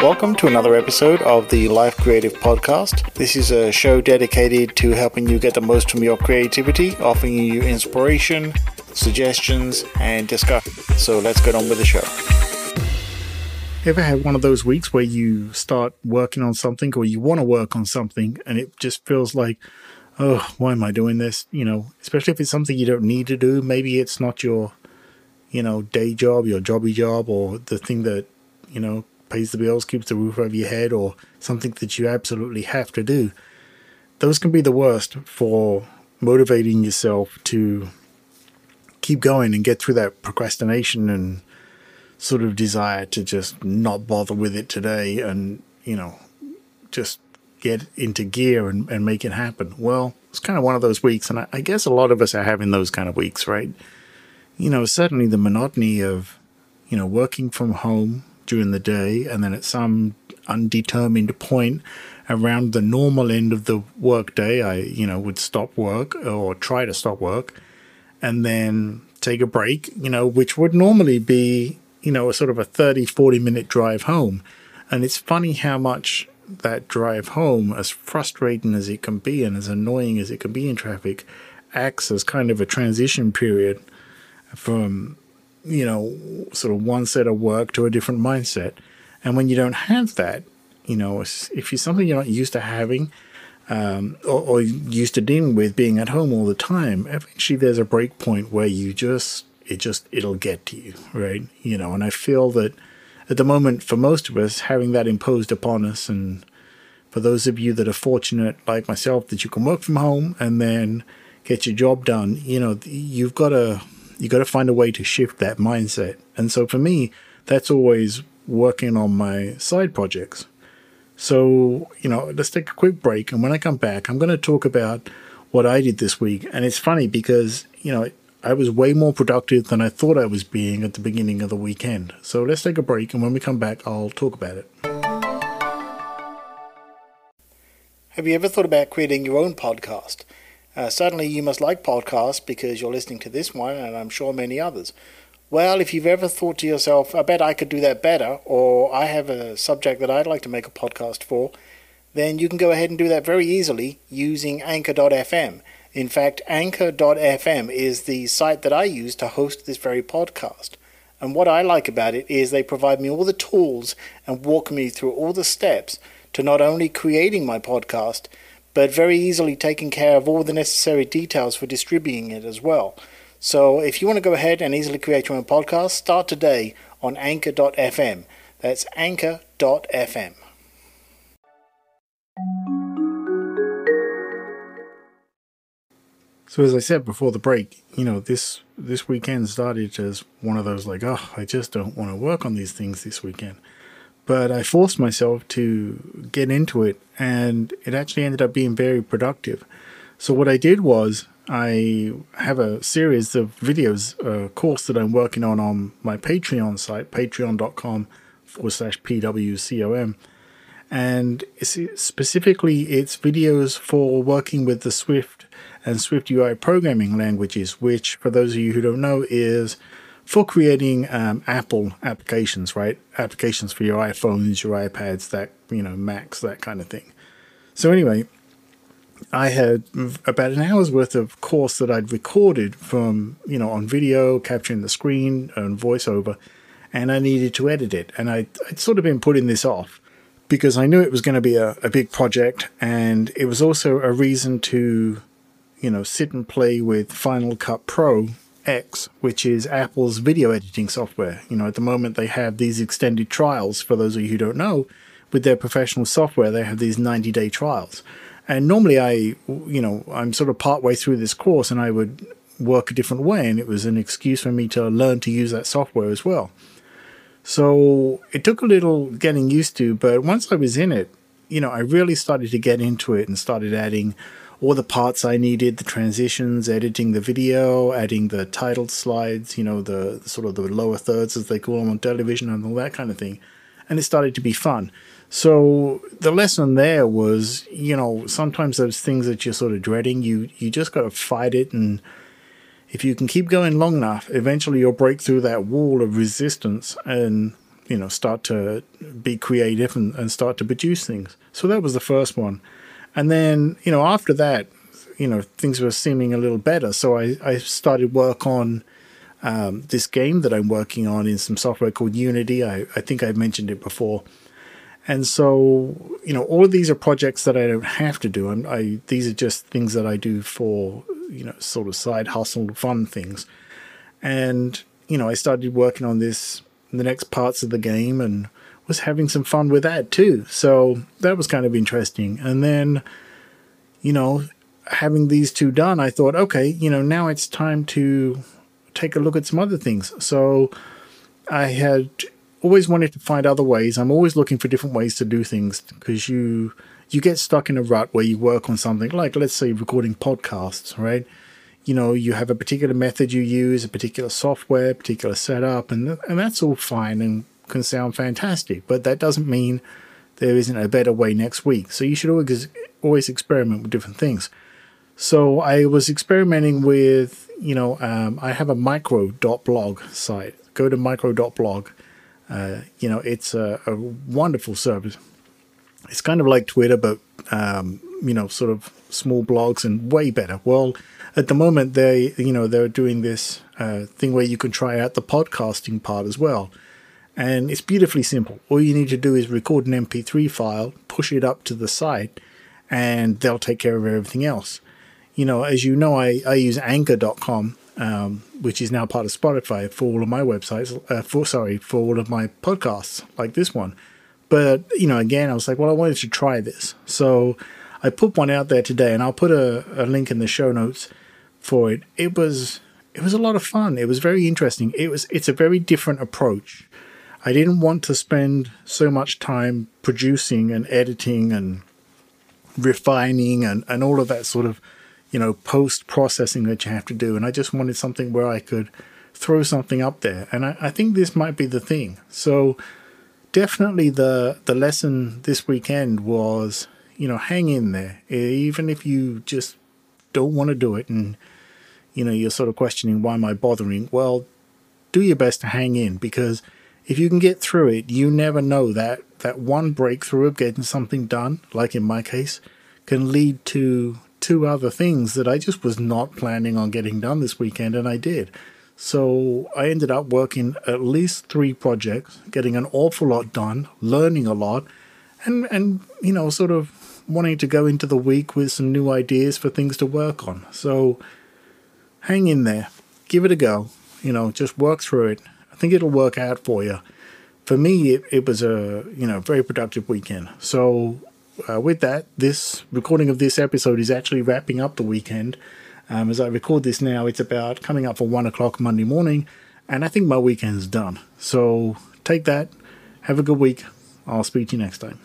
Welcome to another episode of the Life Creative Podcast. This is a show dedicated to helping you get the most from your creativity, offering you inspiration, suggestions, and discussion. So let's get on with the show. Ever had one of those weeks where you start working on something or you want to work on something and it just feels like, oh, why am I doing this? You know, especially if it's something you don't need to do. Maybe it's not your, you know, day job, your jobby job, or the thing that, you know, pays the bills, keeps the roof over your head, or something that you absolutely have to do. Those can be the worst for motivating yourself to keep going and get through that procrastination and sort of desire to just not bother with it today and, you know, just get into gear and, and make it happen. Well, it's kind of one of those weeks, and I, I guess a lot of us are having those kind of weeks, right? You know, certainly the monotony of, you know, working from home, during the day, and then at some undetermined point around the normal end of the workday, I you know would stop work or try to stop work, and then take a break. You know, which would normally be you know a sort of a 30, 40 minute drive home, and it's funny how much that drive home, as frustrating as it can be and as annoying as it can be in traffic, acts as kind of a transition period from you know, sort of one set of work to a different mindset. And when you don't have that, you know, if you're something you're not used to having um, or, or, used to dealing with being at home all the time, eventually there's a break point where you just, it just, it'll get to you, right? You know, and I feel that at the moment, for most of us, having that imposed upon us, and for those of you that are fortunate, like myself, that you can work from home and then get your job done, you know, you've got to you've got to find a way to shift that mindset. And so for me, that's always working on my side projects. So, you know, let's take a quick break. And when I come back, I'm going to talk about what I did this week. And it's funny because, you know, I was way more productive than I thought I was being at the beginning of the weekend. So let's take a break. And when we come back, I'll talk about it. Have you ever thought about creating your own podcast? Uh, certainly, you must like podcasts because you're listening to this one, and I'm sure many others. Well, if you've ever thought to yourself, I bet I could do that better, or I have a subject that I'd like to make a podcast for, then you can go ahead and do that very easily using Anchor.fm. In fact, Anchor.fm is the site that I use to host this very podcast. And what I like about it is they provide me all the tools and walk me through all the steps to not only creating my podcast, but very easily taking care of all the necessary details for distributing it as well. So if you want to go ahead and easily create your own podcast, start today on anchor.fm. That's anchor.fm. So as I said before the break, you know, this this weekend started as one of those like, oh, I just don't want to work on these things this weekend but I forced myself to get into it, and it actually ended up being very productive. So what I did was I have a series of videos, a course that I'm working on on my Patreon site, patreon.com forward slash pwcom. And specifically, it's videos for working with the Swift and Swift UI programming languages, which, for those of you who don't know, is for creating um, Apple applications, right? Applications for your iPhones, your iPads, that you know, Macs, that kind of thing. So anyway, I had about an hour's worth of course that I'd recorded from you know on video, capturing the screen and voiceover, and I needed to edit it, and I, I'd sort of been putting this off because I knew it was going to be a, a big project, and it was also a reason to you know sit and play with Final Cut Pro X, which is Apple's video editing software. You know, at the moment they have these extended trials. For those of you who don't know, with their professional software, they have these 90 day trials. And normally I, you know, I'm sort of partway through this course and I would work a different way. And it was an excuse for me to learn to use that software as well. So it took a little getting used to, but once I was in it, you know, I really started to get into it and started adding all the parts I needed, the transitions, editing the video, adding the title slides, you know, the, the sort of the lower thirds as they call them on television and all that kind of thing. And it started to be fun. So the lesson there was, you know, sometimes those things that you're sort of dreading, you you just got to fight it and if you can keep going long enough, eventually you'll break through that wall of resistance and you know start to be creative and, and start to produce things. So that was the first one, and then you know after that, you know things were seeming a little better. So I I started work on. Um, this game that I'm working on in some software called Unity. I, I think I've mentioned it before. And so, you know, all of these are projects that I don't have to do. I'm, I these are just things that I do for you know sort of side hustle fun things. And you know, I started working on this the next parts of the game and was having some fun with that too. So that was kind of interesting. And then, you know, having these two done, I thought, okay, you know, now it's time to take a look at some other things. So I had always wanted to find other ways. I'm always looking for different ways to do things because you you get stuck in a rut where you work on something like let's say recording podcasts, right? You know, you have a particular method you use, a particular software, particular setup, and and that's all fine and can sound fantastic, but that doesn't mean there isn't a better way next week. So you should always always experiment with different things. So I was experimenting with, you know, um, I have a micro.blog site. Go to micro.blog uh, you know, it's a, a, wonderful service. It's kind of like Twitter, but um, you know, sort of small blogs and way better. Well, at the moment, they you know they're doing this uh, thing where you can try out the podcasting part as well, and it's beautifully simple. All you need to do is record an MP3 file, push it up to the site, and they'll take care of everything else. You know, as you know, I, I use Anchor.com um, which is now part of Spotify for all of my websites. Uh, for sorry, for all of my podcasts like this one. But you know, again, I was like, well, I wanted to try this, so I put one out there today, and I'll put a, a link in the show notes for it. It was it was a lot of fun. It was very interesting. It was it's a very different approach. I didn't want to spend so much time producing and editing and refining and, and all of that sort of you know, post processing that you have to do. And I just wanted something where I could throw something up there. And I, I think this might be the thing. So definitely the the lesson this weekend was, you know, hang in there. Even if you just don't want to do it and you know, you're sort of questioning why am I bothering? Well, do your best to hang in because if you can get through it, you never know that that one breakthrough of getting something done, like in my case, can lead to two other things that I just was not planning on getting done this weekend, and I did. So I ended up working at least three projects, getting an awful lot done, learning a lot, and and you know, sort of wanting to go into the week with some new ideas for things to work on. So hang in there, give it a go. You know, just work through it. I think it'll work out for you. For me, it, it was a you know very productive weekend. So uh, with that, this recording of this episode is actually wrapping up the weekend. Um, as I record this now, it's about coming up for one o'clock Monday morning, and I think my weekend's done. So take that. Have a good week. I'll speak to you next time.